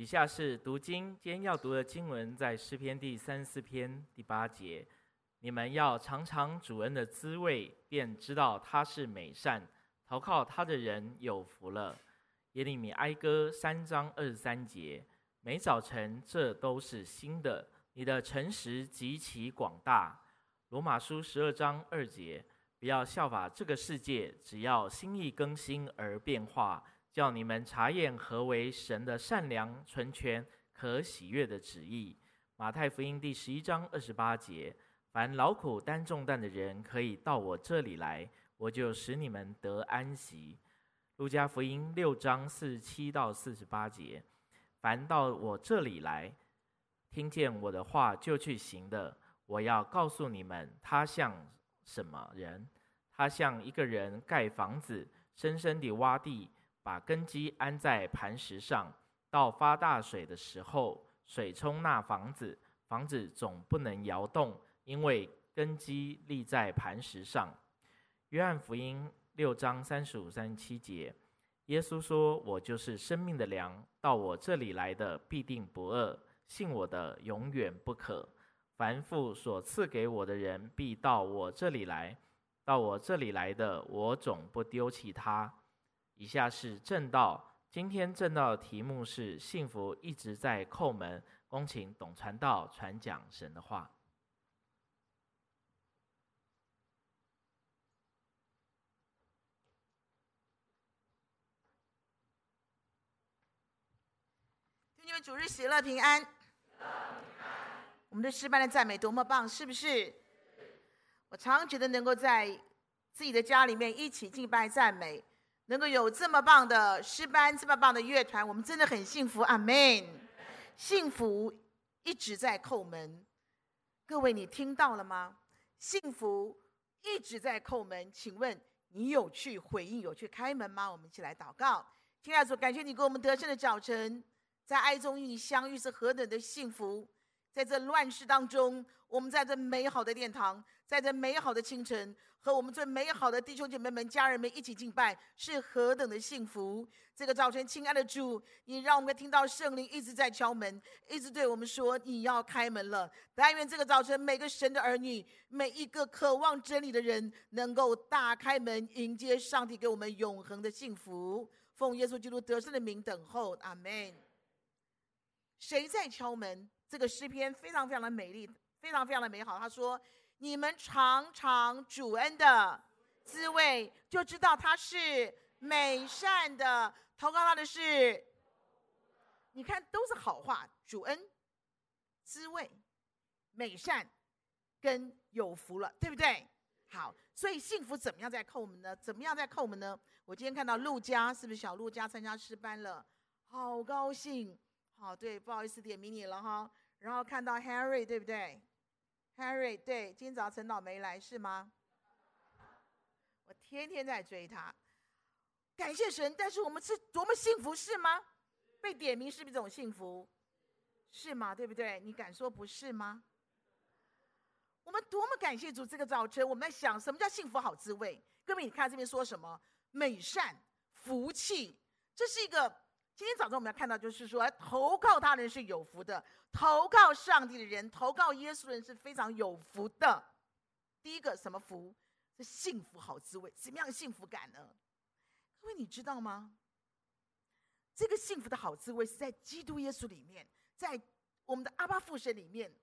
以下是读经，今天要读的经文在诗篇第三十四篇第八节。你们要尝尝主恩的滋味，便知道他是美善。投靠他的人有福了。耶利米哀歌三章二十三节。每早晨这都是新的，你的诚实极其广大。罗马书十二章二节。不要效法这个世界，只要心意更新而变化。叫你们查验何为神的善良、纯全、可喜悦的旨意。马太福音第十一章二十八节：凡劳苦担重担的人，可以到我这里来，我就使你们得安息。路加福音六章四十七到四十八节：凡到我这里来，听见我的话就去行的，我要告诉你们，他像什么人？他像一个人盖房子，深深地挖地。把根基安在磐石上，到发大水的时候，水冲那房子，房子总不能摇动，因为根基立在磐石上。约翰福音六章三十五、三十七节，耶稣说：“我就是生命的粮，到我这里来的必定不饿，信我的永远不渴。凡父所赐给我的人，必到我这里来；到我这里来的，我总不丢弃他。”以下是正道，今天正道的题目是“幸福一直在叩门”。恭请董传道传讲神的话。弟兄们，主日喜乐平安。我们的诗班的赞美多么棒，是不是？我常觉得能够在自己的家里面一起敬拜赞美。能够有这么棒的诗班，这么棒的乐团，我们真的很幸福。阿门。幸福一直在叩门，各位你听到了吗？幸福一直在叩门，请问你有去回应，有去开门吗？我们一起来祷告。亲爱的主，感谢你给我们得胜的早晨，在爱中与你相遇是何等的幸福。在这乱世当中，我们在这美好的殿堂，在这美好的清晨。和我们最美好的弟兄姐妹们、家人们一起敬拜，是何等的幸福！这个早晨，亲爱的主，你让我们听到圣灵一直在敲门，一直对我们说：“你要开门了。”但愿这个早晨，每个神的儿女，每一个渴望真理的人，能够大开门，迎接上帝给我们永恒的幸福。奉耶稣基督得胜的名等候，阿门。谁在敲门？这个诗篇非常非常的美丽，非常非常的美好。他说。你们尝尝主恩的滋味，就知道他是美善的。投靠他的是，你看都是好话。主恩、滋味、美善，跟有福了，对不对？好，所以幸福怎么样在叩门呢？怎么样在叩门呢？我今天看到陆家，是不是小陆家参加诗班了？好高兴。好，对，不好意思点名你了哈。然后看到 Harry，对不对？Harry，对，今天早陈导没来是吗？我天天在追他，感谢神。但是我们是多么幸福，是吗？被点名是不是一种幸福？是吗？对不对？你敢说不是吗？我们多么感谢主！这个早晨我们在想，什么叫幸福好滋味？各位，你看这边说什么？美善、福气，这是一个。今天早上我们要看到，就是说，投靠他人是有福的，投靠上帝的人，投靠耶稣的人是非常有福的。第一个什么福？是幸福好滋味，什么样的幸福感呢？各位你知道吗？这个幸福的好滋味是在基督耶稣里面，在我们的阿爸父神里面，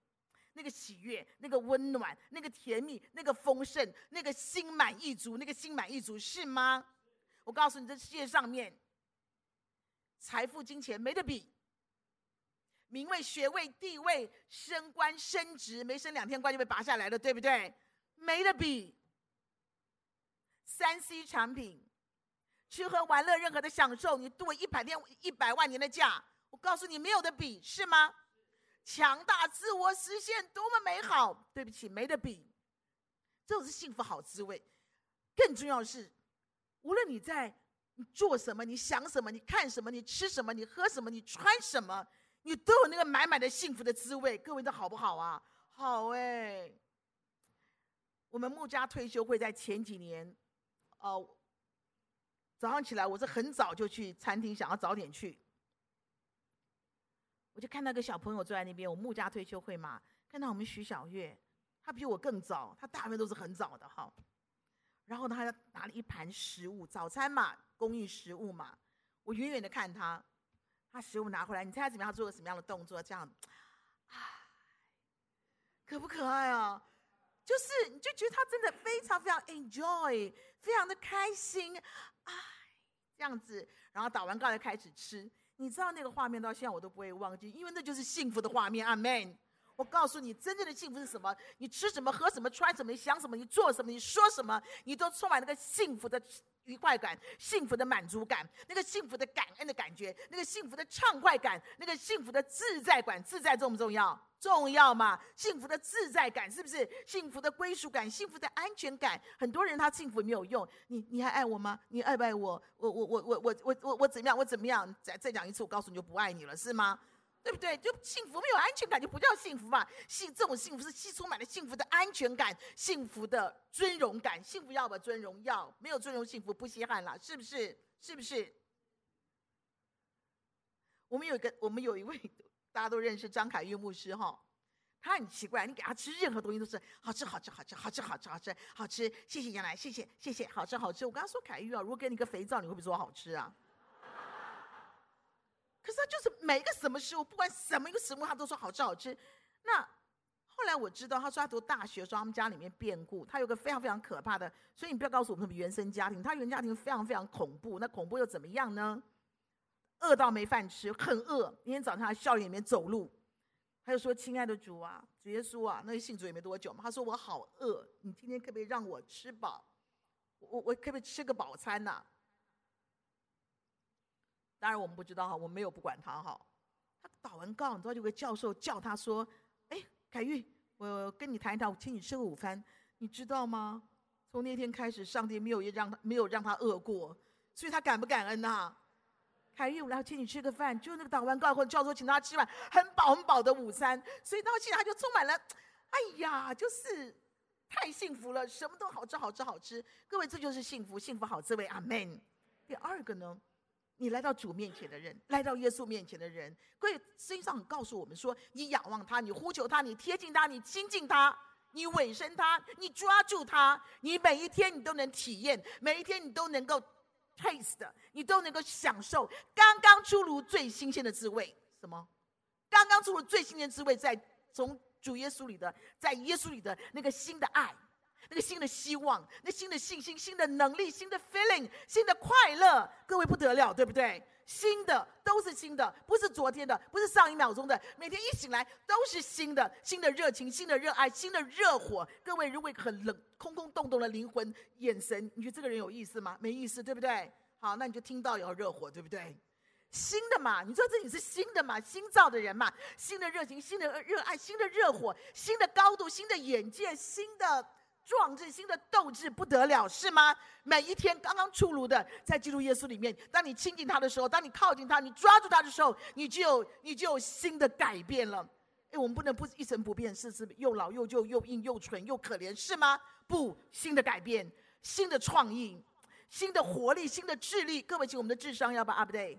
那个喜悦、那个温暖、那个甜蜜、那个丰盛、那个心满意足、那个心满意足，是吗？我告诉你，这世界上面。财富、金钱没得比，名位、学位、地位、升官、升职，没升两天官就被拔下来了，对不对？没得比。三 C 产品，吃喝玩乐，任何的享受，你度一百天、一百万年的假，我告诉你，没有的比，是吗？强大、自我实现，多么美好！对不起，没得比。这种是幸福好滋味。更重要的是，无论你在。你做什么？你想什么？你看什么？你吃什么？你喝什么？你穿什么？你都有那个满满的幸福的滋味。各位，这好不好啊？好哎。我们穆家退休会在前几年，哦，早上起来我是很早就去餐厅，想要早点去。我就看到个小朋友坐在那边，我穆家退休会嘛，看到我们徐小月，他比我更早，他大部分都是很早的哈。然后他拿了一盘食物，早餐嘛，供应食物嘛。我远远的看他，他食物拿回来，你猜他怎么样？他做了什么样的动作？这样，唉，可不可爱啊？就是你就觉得他真的非常非常 enjoy，非常的开心，唉，这样子。然后打完告才开始吃。你知道那个画面到现在我都不会忘记，因为那就是幸福的画面。阿门。我告诉你，真正的幸福是什么？你吃什么、喝什么、穿什么、你想什么、你做什么、你说什么，你都充满那个幸福的愉快感、幸福的满足感、那个幸福的感恩的感觉、那个幸福的畅快感、那个幸福的自在感。自在重不重要？重要嘛？幸福的自在感是不是？幸福的归属感、幸福的安全感。很多人他幸福没有用。你你还爱我吗？你爱不爱我？我我我我我我我我怎么样？我怎么样？再再讲一次，我告诉你就不爱你了，是吗？对不对？就幸福没有安全感，就不叫幸福嘛。幸这种幸福是充满了幸福的安全感、幸福的尊荣感。幸福要不尊荣要，没有尊荣幸福不稀罕了，是不是？是不是？我们有一个，我们有一位 大家都认识张凯玉牧师哈，他很奇怪，你给他吃任何东西都是好吃好吃好吃好吃好吃好吃好吃，谢谢杨来谢谢谢谢好吃好吃。我跟他说凯玉啊，如果给你个肥皂，你会不会说好吃啊？可是他就是每一个什么食物，不管什么一个食物，他都说好吃好吃。那后来我知道，他说他读大学的时候，他们家里面变故，他有个非常非常可怕的。所以你不要告诉我们什么原生家庭，他原家庭非常非常恐怖。那恐怖又怎么样呢？饿到没饭吃，很饿。明天早上他校园里面走路，他就说：“亲爱的主啊，主耶稣啊，那个信主也没多久嘛。”他说：“我好饿，你今天可不可以让我吃饱？我我可不可以吃个饱餐呐、？”当然我们不知道哈，我没有不管他哈。他祷完告，你知道有个教授叫他说：“哎，凯玉，我跟你谈一谈，我请你吃个午餐，你知道吗？从那天开始，上帝没有让他没有让他饿过，所以他感不感恩呐？凯玉，我来请你吃个饭，就那个祷完告后，教授请他吃碗很饱很饱的午餐，所以到现在他就充满了，哎呀，就是太幸福了，什么都好吃好吃好吃。各位，这就是幸福，幸福好滋味，阿门。第二个呢？你来到主面前的人，来到耶稣面前的人，会身上告诉我们说：你仰望他，你呼求他，你贴近他，你亲近他，你委身他，你抓住他，你每一天你都能体验，每一天你都能够 taste，你都能够享受刚刚出炉最新鲜的滋味。什么？刚刚出炉最新鲜的滋味，在从主耶稣里的，在耶稣里的那个新的爱。那个新的希望，那新的信心，新的能力，新的 feeling，新的快乐，各位不得了，对不对？新的都是新的，不是昨天的，不是上一秒钟的，每天一醒来都是新的，新的热情，新的热爱，新的热火。各位如果很冷、空空洞洞的灵魂眼神，你觉得这个人有意思吗？没意思，对不对？好，那你就听到有热火，对不对？新的嘛，你知道自己是新的嘛？新造的人嘛，新的热情，新的热爱，新的热火，新的高度，新的眼界，新的。壮志新的斗志不得了，是吗？每一天刚刚出炉的，在基督耶稣里面，当你亲近他的时候，当你靠近他，你抓住他的时候，你就有你就有新的改变了。哎，我们不能不一成不变，是是又老又旧又硬又蠢又可怜，是吗？不，新的改变，新的创意，新的活力，新的智力。各位，请我们的智商要吧？update，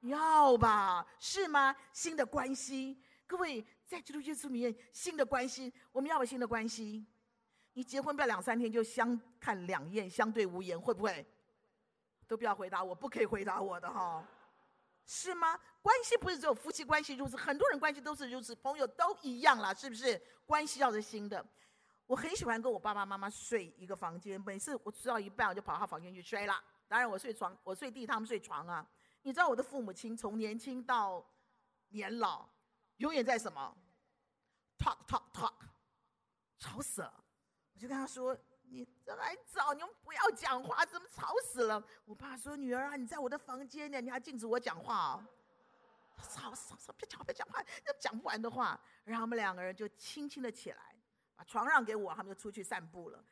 要吧？是吗？新的关系，各位在基督耶稣里面，新的关系，我们要不新的关系？你结婚不要两三天就相看两厌、相对无言，会不会？都不要回答我，不可以回答我的哈，是吗？关系不是只有夫妻关系如此，很多人关系都是如此，朋友都一样啦，是不是？关系要是新的，我很喜欢跟我爸爸妈妈睡一个房间，每次我睡到一半我就跑到他房间去睡了。当然我睡床，我睡地，他们睡床啊。你知道我的父母亲从年轻到年老，永远在什么？talk talk talk，吵死了。我就跟他说：“你这来早，你们不要讲话，怎么吵死了？”我爸说：“女儿啊，你在我的房间呢，你还禁止我讲话哦。”吵死吵，别讲别讲话，那讲不完的话。然后我们两个人就轻轻的起来，把床让给我，他们就出去散步了。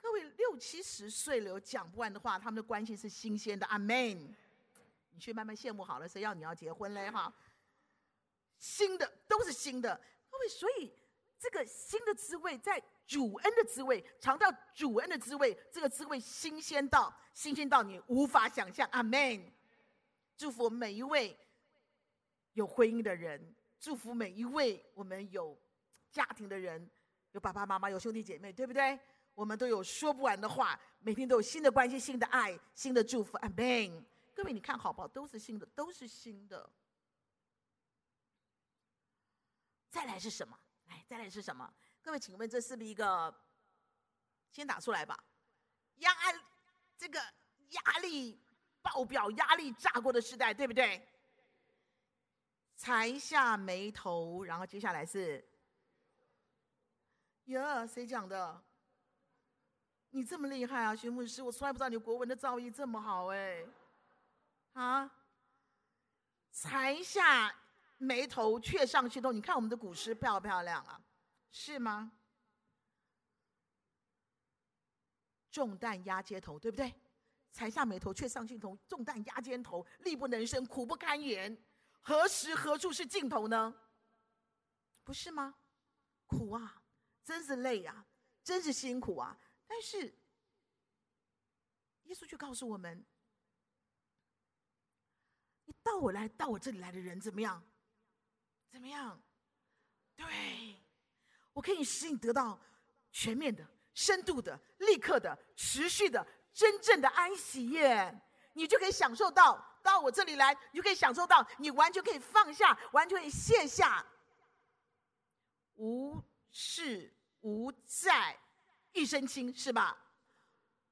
各位六七十岁了，有讲不完的话，他们的关系是新鲜的。阿门。你去慢慢羡慕好了，谁要你要结婚嘞？哈，新的都是新的。各位，所以这个新的滋味在。主恩的滋味，尝到主恩的滋味，这个滋味新鲜到新鲜到你无法想象。阿门。祝福每一位有婚姻的人，祝福每一位我们有家庭的人，有爸爸妈妈，有兄弟姐妹，对不对？我们都有说不完的话，每天都有新的关系、新的爱、新的祝福。阿门。各位，你看好不好？都是新的，都是新的。再来是什么？来，再来是什么？各位，请问这是不是一个？先打出来吧。压这个压力爆表、压力炸锅的时代，对不对？才下眉头，然后接下来是，呀，谁讲的？你这么厉害啊，徐牧师！我从来不知道你国文的造诣这么好哎。啊，才下眉头，却上心头。你看我们的古诗漂不漂亮啊？是吗？重担压肩头，对不对？才下眉头，却上心头。重担压肩头，力不能伸，苦不堪言。何时何处是尽头呢？不是吗？苦啊，真是累啊，真是辛苦啊！但是，耶稣却告诉我们：你到我来，到我这里来的人怎么样？怎么样？对，我可以使你得到全面的、深度的、立刻的、持续的、真正的安息耶！你就可以享受到。到我这里来，你就可以享受到，你完全可以放下，完全可以卸下，无事无债，一身轻，是吧？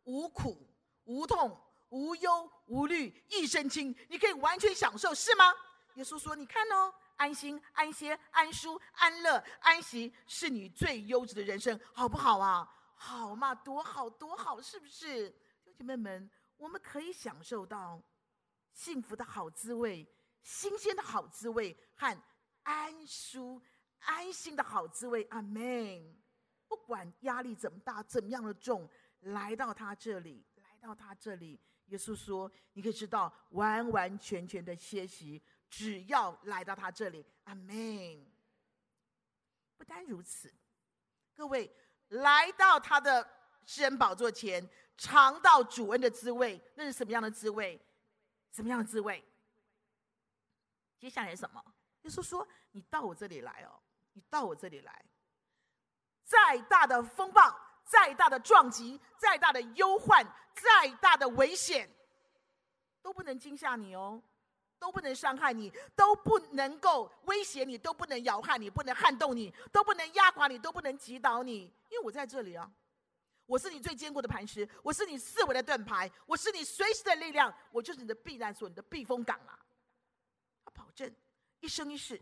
无苦无痛无忧无虑，一身轻，你可以完全享受，是吗？耶稣说：“你看哦，安心、安歇、安舒、安乐、安息，是你最优质的人生，好不好啊？好嘛，多好多好，是不是？弟姐妹们，我们可以享受到。”幸福的好滋味，新鲜的好滋味和安舒、安心的好滋味。阿门。不管压力怎么大，怎么样的重，来到他这里，来到他这里，耶稣说：“你可以知道，完完全全的歇息，只要来到他这里。”阿门。不单如此，各位来到他的施恩宝座前，尝到主恩的滋味，那是什么样的滋味？什么样的滋味？接下来什么？耶稣说：“你到我这里来哦，你到我这里来，再大的风暴，再大的撞击，再大的忧患，再大的危险，都不能惊吓你哦，都不能伤害你，都不能够威胁你，都不能摇撼你，不能撼动你，都不能压垮你，都不能击倒你，因为我在这里啊。”我是你最坚固的磐石，我是你四围的盾牌，我是你随时的力量，我就是你的避难所，你的避风港啊！他保证一生一世，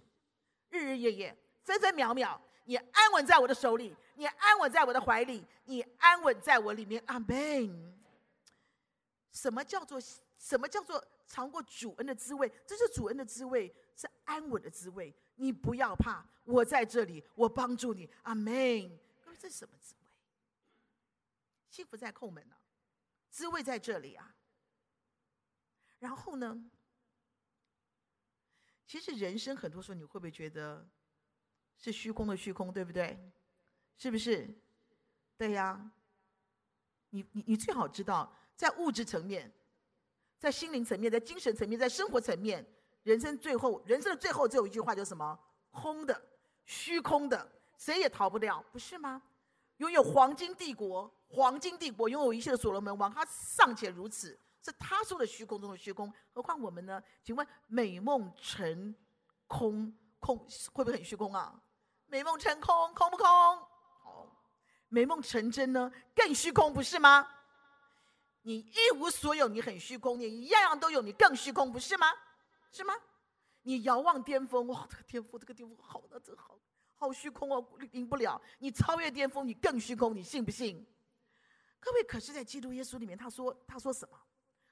日日夜夜，分分秒秒，你安稳在我的手里，你安稳在我的怀里，你安稳在我里面。阿门。什么叫做什么叫做尝过主恩的滋味？这是主恩的滋味，是安稳的滋味。你不要怕，我在这里，我帮助你。阿门。各位，这是什么滋味？幸福在叩门呢，滋味在这里啊。然后呢，其实人生很多时候，你会不会觉得是虚空的虚空，对不对？是不是？对呀。你你你最好知道，在物质层面，在心灵层面，在精神层面，在生活层面，人生最后，人生的最后只有一句话，就是什么？空的，虚空的，谁也逃不掉，不是吗？拥有黄金帝国。黄金帝国拥有一切的所罗门王，他尚且如此，是他说的虚空中的虚空，何况我们呢？请问美梦成空，空会不会很虚空啊？美梦成空，空不空？美梦成真呢，更虚空，不是吗？你一无所有，你很虚空；你一样样都有，你更虚空，不是吗？是吗？你遥望巅峰，哇，这个巅峰，这个巅峰好的真好，好虚空哦，赢不了。你超越巅峰，你更虚空，你信不信？各位，可是，在基督耶稣里面，他说：“他说什么？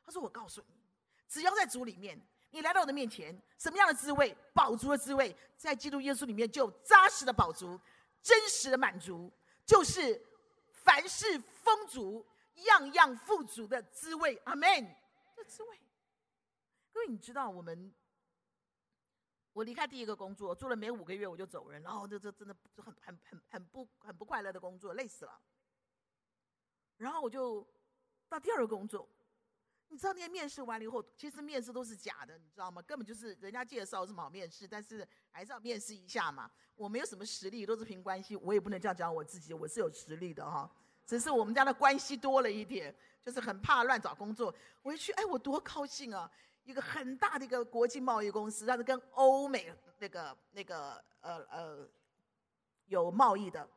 他说：‘我告诉你，只要在主里面，你来到我的面前，什么样的滋味，饱足的滋味，在基督耶稣里面就扎实的饱足，真实的满足，就是凡事丰足，样样富足的滋味。’阿门。这滋味，各位，你知道我们，我离开第一个工作，做了没五个月我就走人，然后这这真的很很很很不很不快乐的工作，累死了。”然后我就到第二个工作，你知道那些面试完了以后，其实面试都是假的，你知道吗？根本就是人家介绍什么好面试，但是还是要面试一下嘛。我没有什么实力，都是凭关系，我也不能这样讲我自己，我是有实力的哈。只是我们家的关系多了一点，就是很怕乱找工作。我一去，哎，我多高兴啊！一个很大的一个国际贸易公司，它是跟欧美那个那个呃呃有贸易的，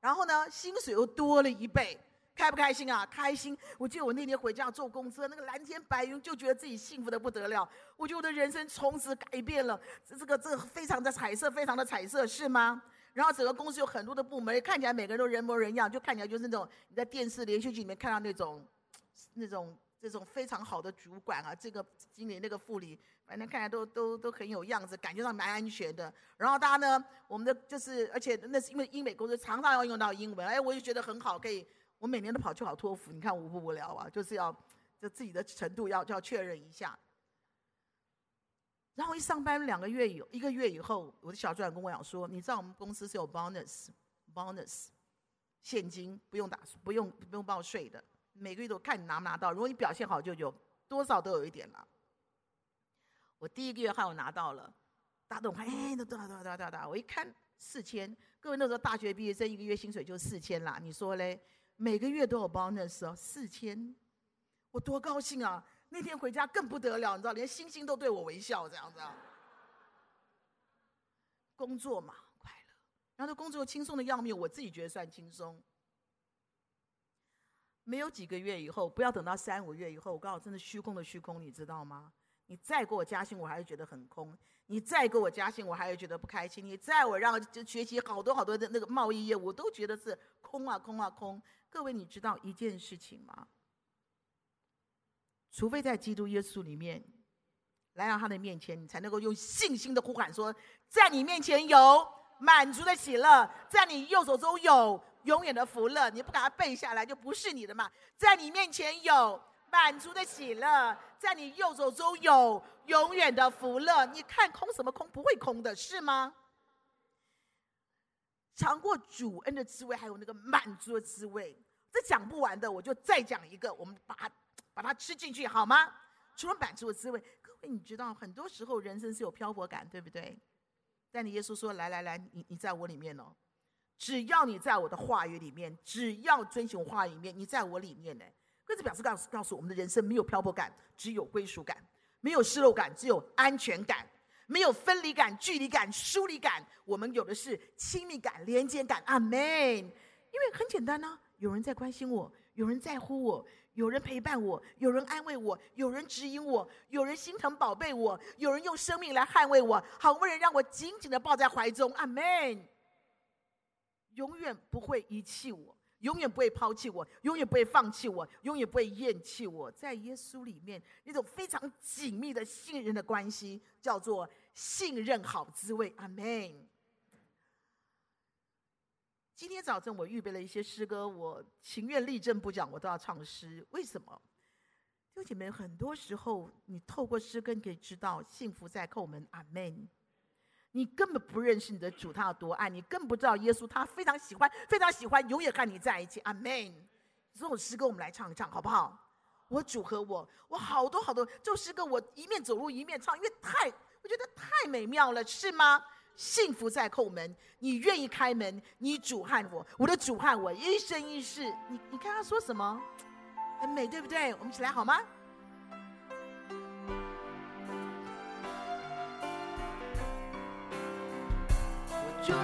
然后呢，薪水又多了一倍。开不开心啊？开心！我记得我那天回家坐公车，那个蓝天白云，就觉得自己幸福得不得了。我觉得我的人生从此改变了，这这个这个非常的彩色，非常的彩色，是吗？然后整个公司有很多的部门，看起来每个人都人模人样，就看起来就是那种你在电视连续剧里面看到那种，那种这种非常好的主管啊，这个经理那个副理，反正看起来都都都很有样子，感觉上蛮安全的。然后大家呢，我们的就是，而且那是因为英美公司常常要用到英文，哎，我就觉得很好，可以。我每年都跑去考托福，你看无不无聊啊？就是要就自己的程度要就要确认一下。然后一上班两个月以一个月以后，我的小主管跟我讲说：“你知道我们公司是有 bonus，bonus，现金不用打不用不用报税的，每个月都看你拿不拿到。如果你表现好，就有多少都有一点了。”我第一个月还有拿到了，大家都看，哎，哒哒哒哒哒哒，我一看四千，各位那时候大学毕业生一个月薪水就四千啦，你说嘞？每个月都有 bonus 哦，四千，我多高兴啊！那天回家更不得了，你知道，连星星都对我微笑，这样子。工作嘛，快乐，然后这工作又轻松的要命，我自己觉得算轻松。没有几个月以后，不要等到三五月以后，我告诉你，真的虚空的虚空，你知道吗？你再给我加薪，我还是觉得很空；你再给我加薪，我还是觉得不开心；你再我让就学习好多好多的那个贸易业务，我都觉得是空啊空啊空。各位，你知道一件事情吗？除非在基督耶稣里面，来到他的面前，你才能够用信心的呼喊说：“在你面前有满足的喜乐，在你右手中有永远的福乐。”你不把它背下来，就不是你的嘛。在你面前有满足的喜乐，在你右手中有永远的福乐。你看空什么空？不会空的，是吗？尝过主恩的滋味，还有那个满足的滋味，这讲不完的，我就再讲一个，我们把它把它吃进去好吗？除了满足的滋味，各位你知道，很多时候人生是有漂泊感，对不对？但你耶稣说：“来来来，你你在我里面哦，只要你在我的话语里面，只要遵循话语里面，你在我里面呢。”各自表示告诉告诉我们的人生没有漂泊感，只有归属感；没有失落感，只有安全感。没有分离感、距离感、疏离感，我们有的是亲密感、连接感。阿门。因为很简单呢、有人在关心我，有人在乎我，有人陪伴我，有人安慰我，有人指引我，有人心疼宝贝我，有人用生命来捍卫我，好多人让我紧紧的抱在怀中。阿门。永远不会遗弃我。永远不会抛弃我，永远不会放弃我，永远不会厌弃我。在耶稣里面，那种非常紧密的信任的关系，叫做信任好滋味。阿门。今天早晨我预备了一些诗歌，我情愿立正不讲，我都要唱诗。为什么？弟兄姐妹，很多时候你透过诗歌可以知道，幸福在叩门。阿门。你根本不认识你的主，他有多爱你，更不知道耶稣他非常喜欢，非常喜欢，永远和你在一起。阿门。这首诗歌我们来唱一唱，好不好？我主和我，我好多好多这首诗歌，我一面走路一面唱，因为太我觉得太美妙了，是吗？幸福在叩门，你愿意开门？你主和我，我的主和我一生一世。你你看他说什么？很美，对不对？我们一起来好吗？祝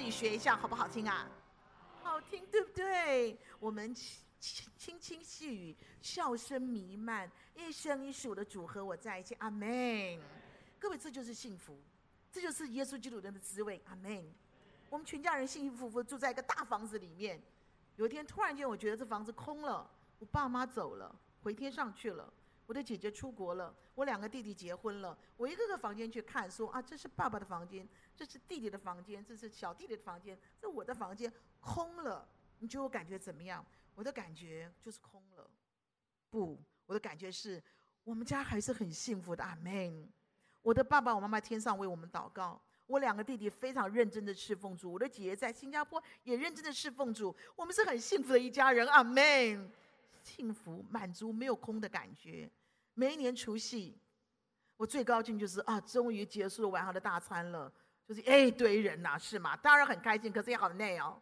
自己学一下，好不好听啊？好听，对不对？我们轻轻轻细语，笑声弥漫，一生一世我的主和我在一起，阿门。各位，这就是幸福，这就是耶稣基督人的滋味，阿门。我们全家人幸幸福福住在一个大房子里面。有一天，突然间，我觉得这房子空了，我爸妈走了，回天上去了。我的姐姐出国了，我两个弟弟结婚了。我一个个房间去看，说啊，这是爸爸的房间，这是弟弟的房间，这是小弟弟的房间，这我的房间空了。你觉得我感觉怎么样？我的感觉就是空了。不，我的感觉是我们家还是很幸福的。阿门。我的爸爸、我妈妈天上为我们祷告，我两个弟弟非常认真的侍奉主，我的姐姐在新加坡也认真的侍奉主，我们是很幸福的一家人。阿门。幸福、满足，没有空的感觉。每一年除夕，我最高兴就是啊，终于结束了晚上的大餐了，就是一堆人呐，是吗？当然很开心，可是也好累哦。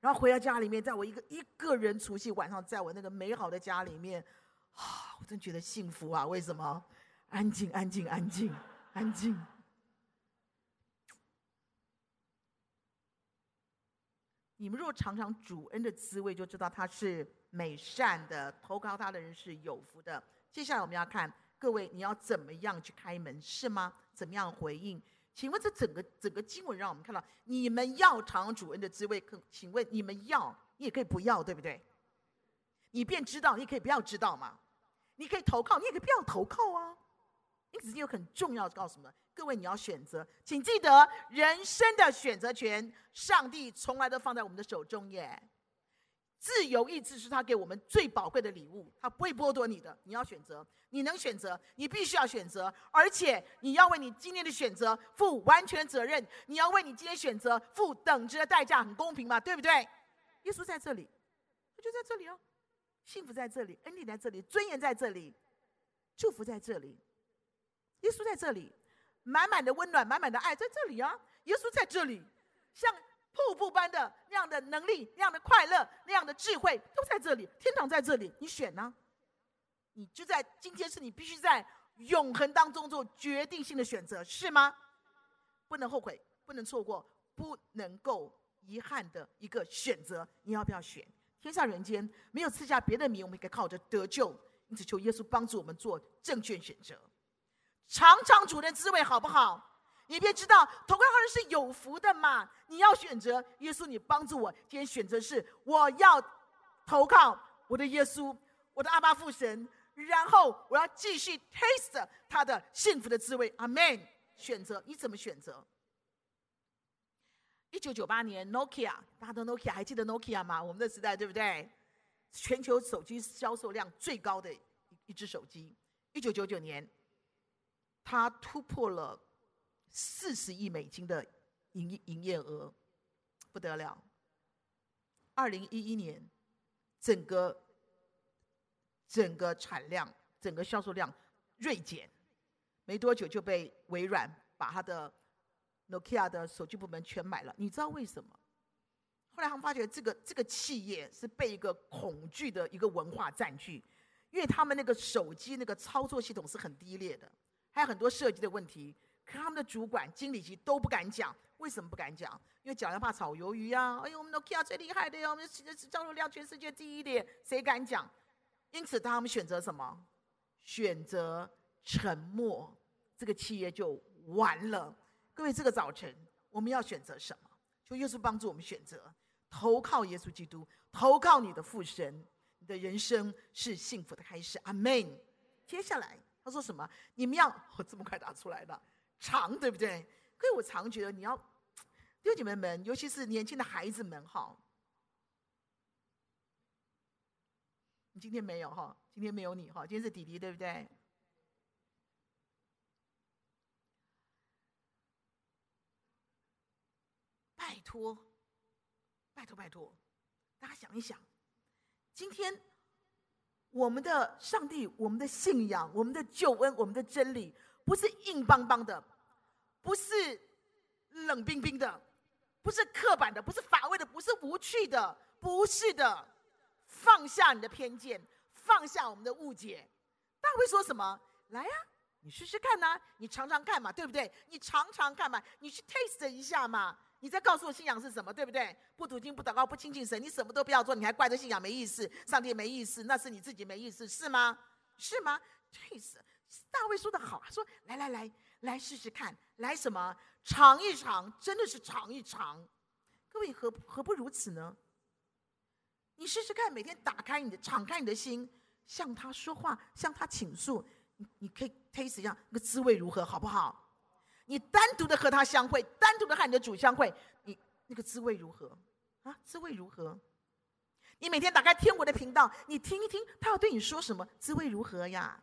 然后回到家里面，在我一个一个人除夕晚上，在我那个美好的家里面，啊，我真觉得幸福啊！为什么？安静，安静，安静，安静。你们若尝尝主恩的滋味，就知道他是美善的，投靠他的人是有福的。接下来我们要看各位，你要怎么样去开门，是吗？怎么样回应？请问这整个整个经文让我们看到，你们要尝主恩的滋味。可请问你们要，你也可以不要，对不对？你便知道，你可以不要知道嘛？你可以投靠，你也可以不要投靠啊。因此，有很重要的告诉我们，各位你要选择，请记得人生的选择权，上帝从来都放在我们的手中耶。自由意志是他给我们最宝贵的礼物，他不会剥夺你的。你要选择，你能选择，你必须要选择，而且你要为你今天的选择负完全责任。你要为你今天选择付等值的代价，很公平嘛？对不对？耶稣在这里，他就在这里哦，幸福在这里，恩典在这里，尊严在这里，祝福在这里。耶稣在这里，满满的温暖，满满的爱在这里啊！耶稣在这里，像。瀑布般的那样的能力，那样的快乐，那样的智慧，都在这里。天堂在这里，你选呢？你就在今天，是你必须在永恒当中做决定性的选择，是吗？不能后悔，不能错过，不能够遗憾的一个选择。你要不要选？天下人间没有赐下别的名，我们可以靠着得救。你只，求耶稣帮助我们做正确选择，尝尝主的滋味，好不好？你便知道投靠他人是有福的嘛？你要选择耶稣，你帮助我。今天选择是我要投靠我的耶稣，我的阿爸父神，然后我要继续 taste 他的幸福的滋味。阿门。选择你怎么选择？一九九八年，Nokia，大家都 Nokia，还记得 Nokia 吗？我们的时代对不对？全球手机销售量最高的一只手机。一九九九年，它突破了。四十亿美金的营营业额，不得了。二零一一年，整个整个产量、整个销售量锐减，没多久就被微软把它的 Nokia 的手机部门全买了。你知道为什么？后来他们发觉，这个这个企业是被一个恐惧的一个文化占据，因为他们那个手机那个操作系统是很低劣的，还有很多设计的问题。可他们的主管、经理级都不敢讲，为什么不敢讲？因为讲了怕炒鱿鱼啊！哎呦，我们 Nokia 最厉害的哟，我们的销售量全世界第一的，谁敢讲？因此，他们选择什么？选择沉默，这个企业就完了。各位，这个早晨我们要选择什么？求耶稣帮助我们选择，投靠耶稣基督，投靠你的父神，你的人生是幸福的开始。阿门。接下来他说什么？你们要 我这么快答出来的？常对不对？所以我常觉得你要弟兄姐妹们，尤其是年轻的孩子们，哈，你今天没有哈，今天没有你哈，今天是弟弟对不对？拜托，拜托，拜托，大家想一想，今天我们的上帝、我们的信仰、我们的救恩、我们的真理。不是硬邦邦的，不是冷冰冰的，不是刻板的，不是乏味的，不是无趣的，不是的。放下你的偏见，放下我们的误解。大家会说什么？来呀，你试试看呐、你尝尝看嘛，对不对？你尝尝看嘛，你去 taste 一下嘛。你再告诉我信仰是什么，对不对？不读经、不祷告、不亲近神，你什么都不要做，你还怪这信仰没意思，上帝没意思，那是你自己没意思，是吗？是吗？taste，大卫说的好，啊说：来来来，来试试看，来什么？尝一尝，真的是尝一尝。各位何何不如此呢？你试试看，每天打开你的，敞开你的心，向他说话，向他倾诉。你你可以 taste 一下那个滋味如何，好不好？你单独的和他相会，单独的和你的主相会，你那个滋味如何啊？滋味如何？你每天打开天国的频道，你听一听他要对你说什么，滋味如何呀？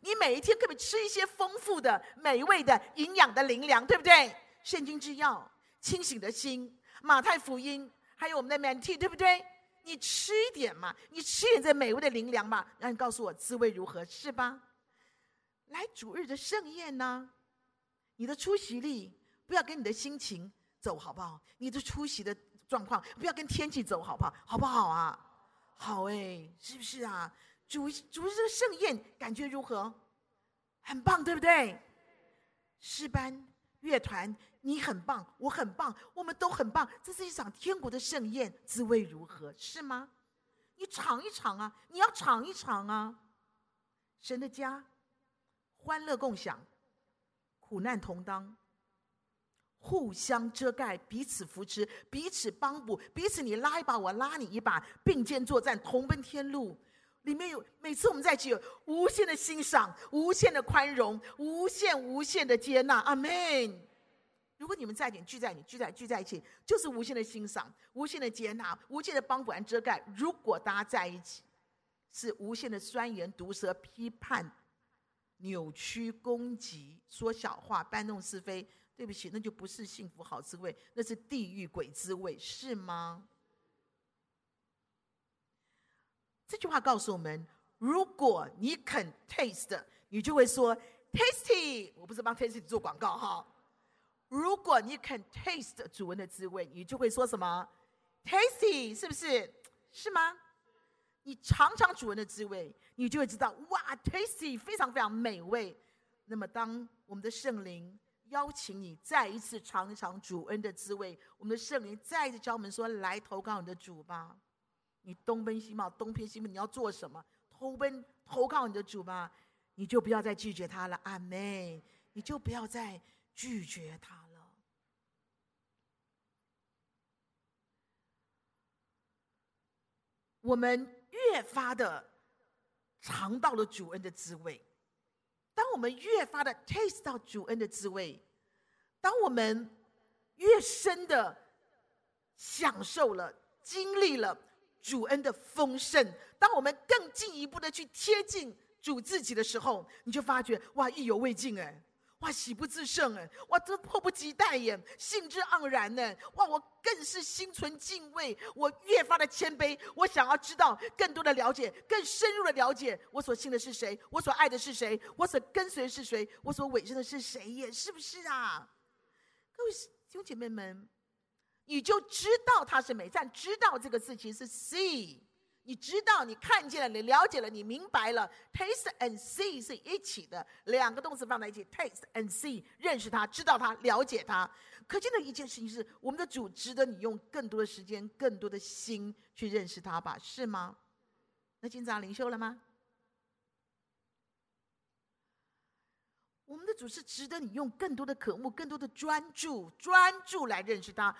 你每一天可以吃一些丰富的、美味的、营养的灵粮，对不对？圣经之钥，清醒的心，马太福音，还有我们的曼蒂对不对？你吃一点嘛，你吃一点这美味的灵粮嘛，让你告诉我滋味如何，是吧？来主日的盛宴呢，你的出席率不要跟你的心情走，好不好？你的出席的状况不要跟天气走，好不好？好不好啊？好哎，是不是啊？主主日的盛宴感觉如何？很棒，对不对？诗班乐团。你很棒，我很棒，我们都很棒。这是一场天国的盛宴，滋味如何？是吗？你尝一尝啊！你要尝一尝啊！神的家，欢乐共享，苦难同当，互相遮盖，彼此扶持，彼此帮补，彼此你拉一把，我拉你一把，并肩作战，同奔天路。里面有每次我们在一起有无限的欣赏，无限的宽容，无限无限的接纳。阿门。如果你们在一起，聚在一起聚在聚在一起，就是无限的欣赏，无限的接纳，无限的帮补和遮盖。如果大家在一起，是无限的酸言毒舌、批判、扭曲、攻击、说小话、搬弄是非，对不起，那就不是幸福好滋味，那是地狱鬼滋味，是吗？这句话告诉我们：如果你肯 taste，你就会说 tasty。我不是帮 tasty 做广告哈。如果你肯 taste 主恩的滋味，你就会说什么？tasty 是不是？是吗？你尝尝主恩的滋味，你就会知道哇，tasty 非常非常美味。那么，当我们的圣灵邀请你再一次尝一尝主恩的滋味，我们的圣灵再一次教我们说：“来投靠你的主吧。”你东奔西跑，东奔西跑，你要做什么？投奔投靠你的主吧，你就不要再拒绝他了。阿门。你就不要再。拒绝他了。我们越发的尝到了主恩的滋味。当我们越发的 taste 到主恩的滋味，当我们越深的享受了、经历了主恩的丰盛，当我们更进一步的去贴近主自己的时候，你就发觉哇，意犹未尽哎。哇，喜不自胜哎！哇，这迫不及待耶，兴致盎然呢！哇，我更是心存敬畏，我越发的谦卑，我想要知道更多的了解，更深入的了解我所信的是谁，我所爱的是谁，我所跟随是谁，我所委身的是谁耶？是不是啊？各位兄姐妹们，你就知道它是美善，知道这个字其实是 see。你知道，你看见了，你了解了，你明白了。Taste and see 是一起的，两个动词放在一起。Taste and see，认识它，知道它，了解它。可见的一件事情是，我们的主值得你用更多的时间、更多的心去认识他吧？是吗？那今早灵修了吗？我们的主是值得你用更多的渴慕、更多的专注、专注来认识他。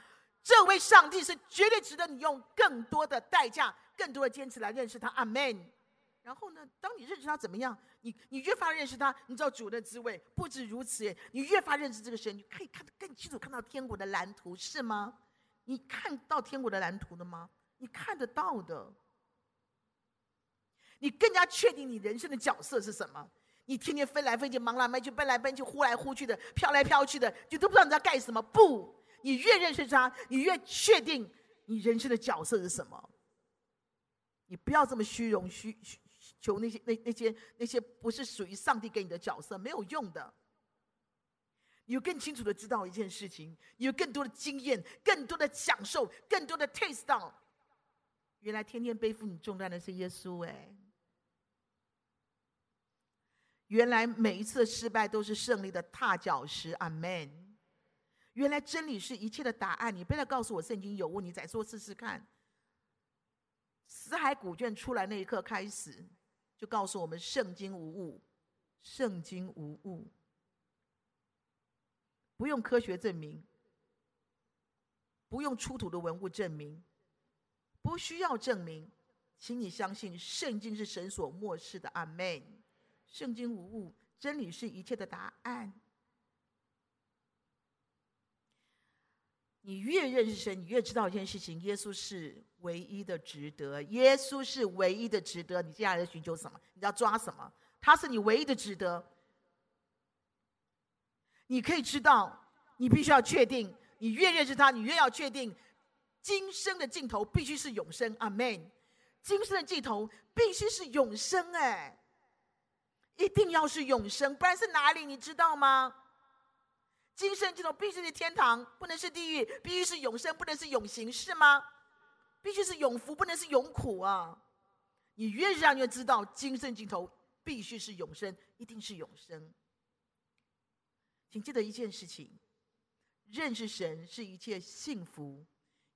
这位上帝是绝对值得你用更多的代价。更多的坚持来认识他，阿门。然后呢，当你认识他怎么样？你你越发认识他，你知道主的滋味。不止如此，你越发认识这个神，你可以看得更清楚，看到天国的蓝图，是吗？你看到天国的蓝图了吗？你看得到的。你更加确定你人生的角色是什么？你天天飞来飞去，忙来忙去，奔来奔去，呼来呼去的，飘来飘去的，你都不知道你在干什么。不，你越认识他，你越确定你人生的角色是什么。你不要这么虚荣，虚求那些那那些那些不是属于上帝给你的角色，没有用的。你有更清楚的知道一件事情，你有更多的经验，更多的享受，更多的 taste 到，原来天天背负你重担的是耶稣哎。原来每一次失败都是胜利的踏脚石。阿门。原来真理是一切的答案。你不要告诉我圣经有误，你再说试试看。死海古卷出来那一刻开始，就告诉我们圣经无误，圣经无误，不用科学证明，不用出土的文物证明，不需要证明，请你相信圣经是神所默示的。阿门。圣经无误，真理是一切的答案。你越认识神，你越知道一件事情：耶稣是唯一的值得。耶稣是唯一的值得。你接下来在寻求什么？你要抓什么？他是你唯一的值得。你可以知道，你必须要确定。你越认识他，你越要确定，今生的尽头必须是永生。阿门。今生的尽头必须是永生，哎，一定要是永生，不然是哪里？你知道吗？今生尽头必须是天堂，不能是地狱；必须是永生，不能是永行，是吗？必须是永福，不能是永苦啊！你越让越知道，今生尽头必须是永生，一定是永生。请记得一件事情：认识神是一切幸福、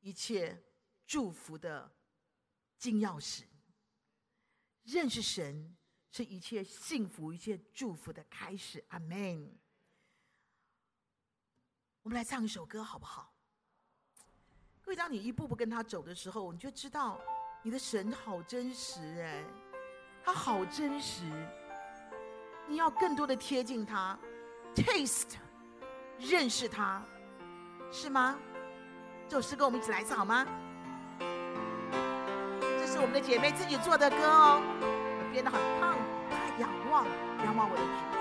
一切祝福的金钥匙。认识神是一切幸福、一切祝福的开始。阿门。我们来唱一首歌，好不好？各位，当你一步步跟他走的时候，你就知道你的神好真实哎，他好真实。你要更多的贴近他，taste，认识他，是吗？这首诗歌我们一起来唱好吗？这是我们的姐妹自己做的歌哦，编得很棒。仰望，仰望我的主。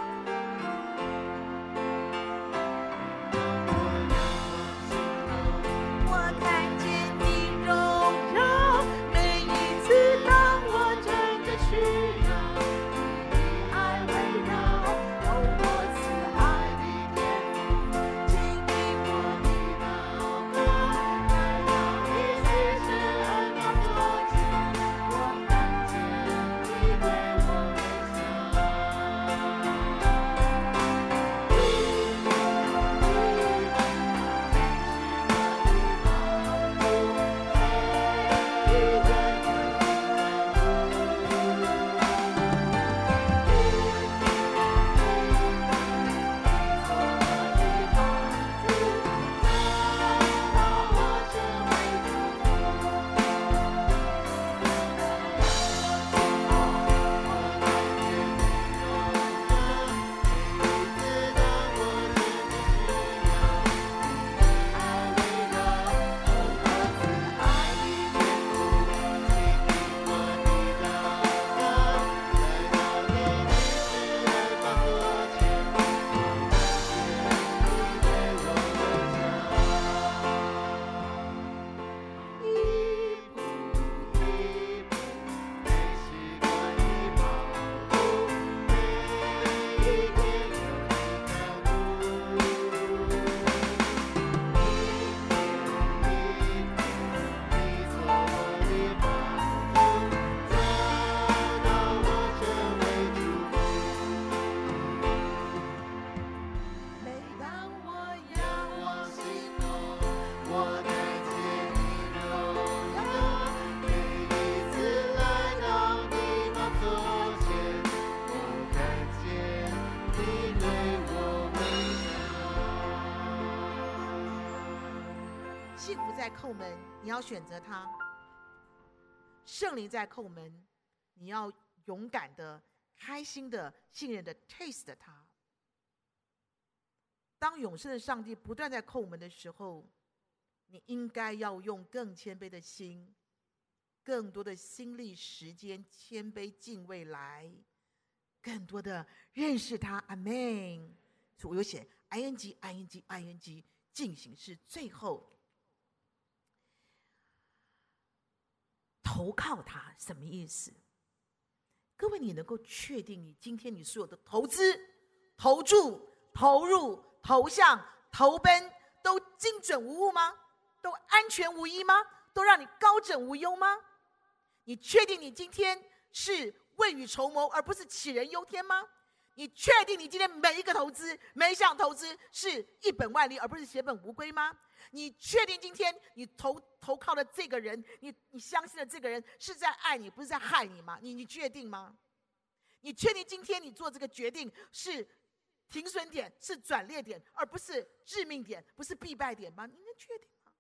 你要选择他；圣灵在叩门，你要勇敢的、开心的、信任的 taste 他。当永生的上帝不断在叩门的时候，你应该要用更谦卑的心、更多的心力、时间、谦卑敬畏来，更多的认识他。阿门。所以我有写 ing ing ing 进行式最后。投靠他什么意思？各位，你能够确定你今天你所有的投资、投注、投入、投向、投奔都精准无误吗？都安全无一吗？都让你高枕无忧吗？你确定你今天是未雨绸缪而不是杞人忧天吗？你确定你今天每一个投资、每一项投资是一本万利，而不是血本无归吗？你确定今天你投投靠的这个人，你你相信的这个人是在爱你，不是在害你吗？你你确定吗？你确定今天你做这个决定是停损点，是转捩点，而不是致命点，不是必败点吗？你能确定吗？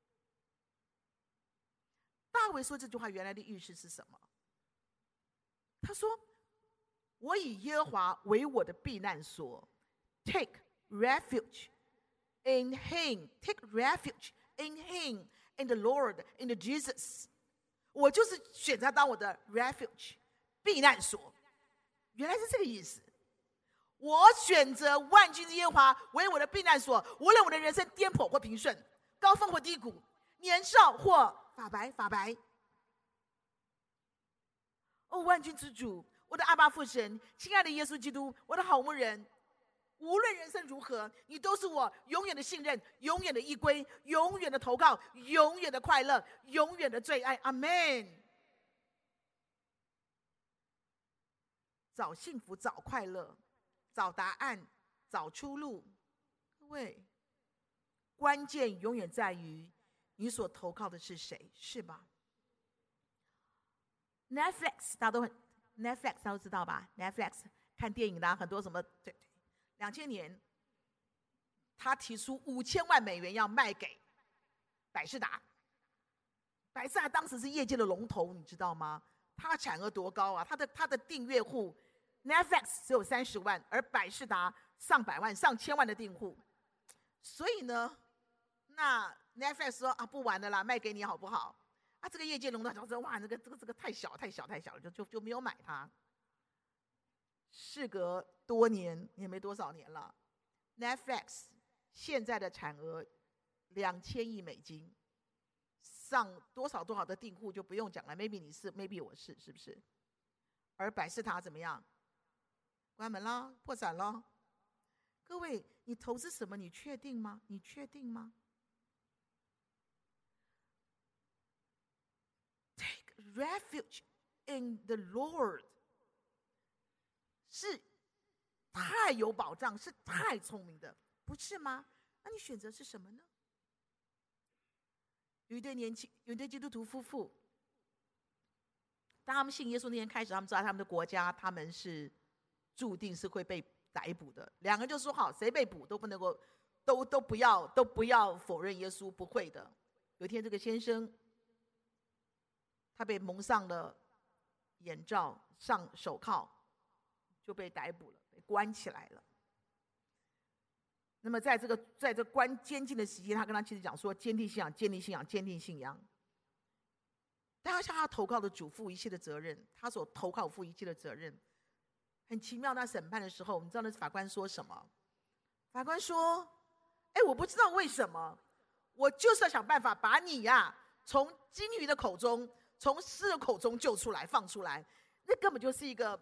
大卫说这句话原来的意思是什么？他说。我以耶和华为我的避难所，take refuge in Him, take refuge in Him, in the Lord, in the Jesus。我就是选择当我的 refuge，避难所。原来是这个意思。我选择万军之耶和华为我的避难所，无论我的人生颠簸或平顺，高峰或低谷，年少或发白发白。哦，万军之主。我的阿爸父神，亲爱的耶稣基督，我的好牧人，无论人生如何，你都是我永远的信任，永远的依归，永远的投靠，永远的快乐，永远的最爱。阿门。找幸福，找快乐，找答案，找出路。各位，关键永远在于你所投靠的是谁，是吧？Netflix，大家都很。Netflix 大家都知道吧？Netflix 看电影的很多什么？对对，两千年，他提出五千万美元要卖给百视达。百视达当时是业界的龙头，你知道吗？它产额多高啊？它的它的订阅户，Netflix 只有三十万，而百视达上百万、上千万的订户。所以呢，那 Netflix 说啊，不玩了啦，卖给你好不好？啊，这个业界龙头说：“哇，这个这个这个太小太小太小了，就就就没有买它。”事隔多年，也没多少年了，Netflix 现在的产额两千亿美金，上多少多少的订户就不用讲了。Maybe 你是，Maybe 我是，是不是？而百视达怎么样？关门了，破产了。各位，你投资什么？你确定吗？你确定吗？Refuge in the Lord 是太有保障，是太聪明的，不是吗？那你选择是什么呢？有一对年轻，有一对基督徒夫妇，当他们信耶稣那天开始，他们知道他们的国家他们是注定是会被逮捕的。两个人就说好，谁被捕都不能够，都都不要，都不要否认耶稣，不会的。有一天，这个先生。他被蒙上了眼罩，上手铐，就被逮捕了，被关起来了。那么，在这个在这关监禁的时间，他跟他妻子讲说：“坚定信仰，坚定信仰，坚定信仰。”他要向他投靠的主负一切的责任，他所投靠负一切的责任。很奇妙，那审判的时候，你知道那法官说什么？法官说：“哎，我不知道为什么，我就是要想办法把你呀、从鲸鱼的口中。”从狮子口中救出来，放出来，那根本就是一个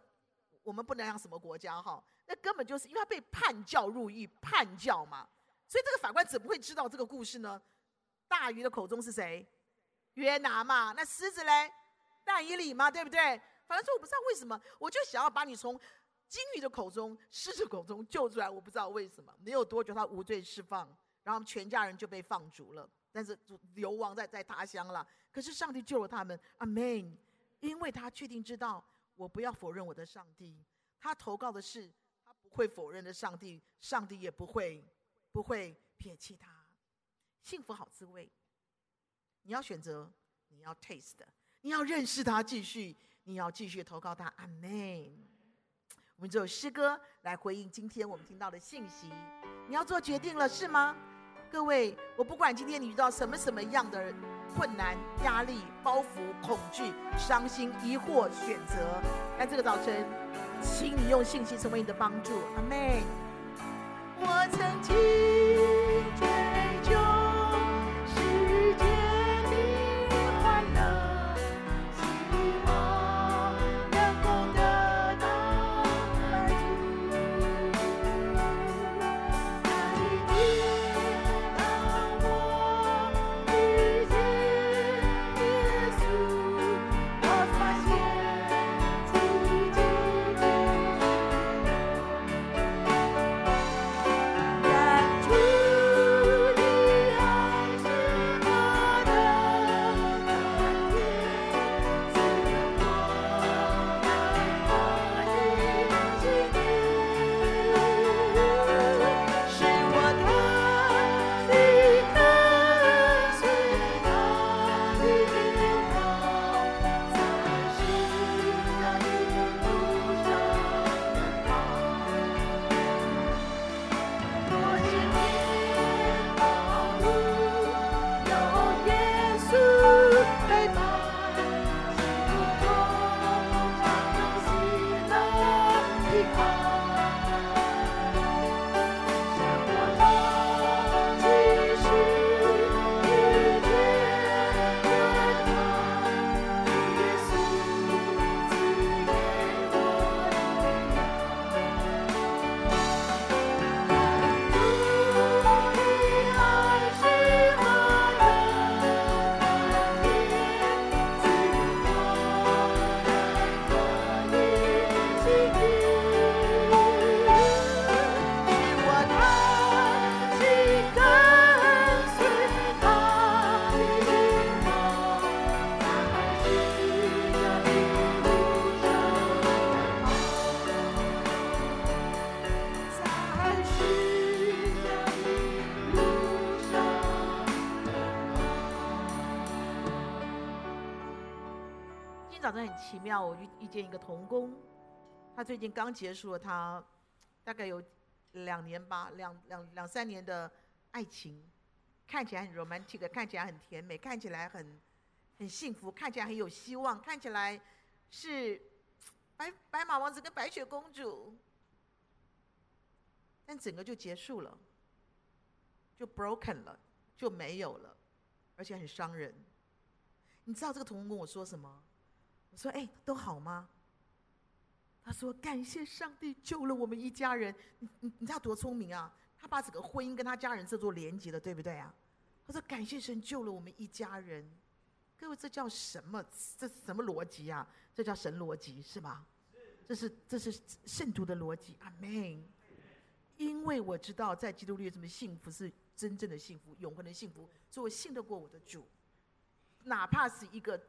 我们不能让什么国家哈，那根本就是因为他被判教入狱，判教嘛，所以这个法官怎么会知道这个故事呢？大鱼的口中是谁？约拿嘛，那狮子嘞？但以理嘛，对不对？反正说我不知道为什么，我就想要把你从鲸鱼的口中、狮子口中救出来，我不知道为什么。没有多久，他无罪释放，然后全家人就被放逐了，但是流亡在在他乡了。可是上帝救了他们，阿门。因为他确定知道，我不要否认我的上帝。他投靠的是他不会否认的上帝，上帝也不会不会撇弃他。幸福好滋味，你要选择，你要 taste，你要认识他，继续，你要继续投靠他，阿门。我们只有诗歌来回应今天我们听到的信息。你要做决定了，是吗？各位，我不管今天你遇到什么什么样的困难、压力、包袱、恐惧、伤心、疑惑、选择，在这个早晨，请你用信心成为你的帮助。阿妹。我曾经。奇妙，我遇遇见一个童工，他最近刚结束了他大概有两年吧，两两两三年的爱情，看起来很 romantic，看起来很甜美，看起来很很幸福，看起来很有希望，看起来是白白马王子跟白雪公主，但整个就结束了，就 broken 了，就没有了，而且很伤人。你知道这个童工跟我说什么？说：“哎，都好吗？”他说：“感谢上帝救了我们一家人。你你你知道多聪明啊？他把整个婚姻跟他家人这做连接了，对不对啊？”他说：“感谢神救了我们一家人。”各位，这叫什么？这是什么逻辑啊？这叫神逻辑是吧？这是这是圣徒的逻辑。阿门。因为我知道在基督里，什么幸福是真正的幸福，永恒的幸福，所以我信得过我的主。哪怕是一个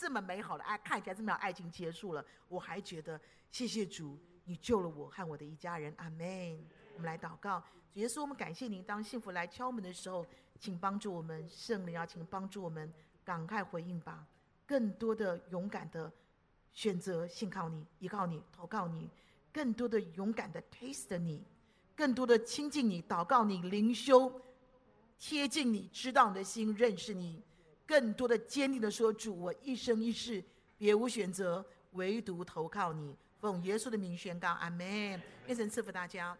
这么美好的爱，看起来这么爱情结束了，我还觉得谢谢主，你救了我和我的一家人。阿门。我们来祷告，主耶稣，我们感谢您。当幸福来敲门的时候，请帮助我们，圣灵啊，请帮助我们，赶快回应吧。更多的勇敢的选择，信靠你，依靠你，投靠你；更多的勇敢的 taste 你，更多的亲近你，祷告你，灵修贴近你，知道你的心，认识你。更多的坚定的说：“主，我一生一世别无选择，唯独投靠你。”奉耶稣的名宣告，阿门。愿神赐福大家。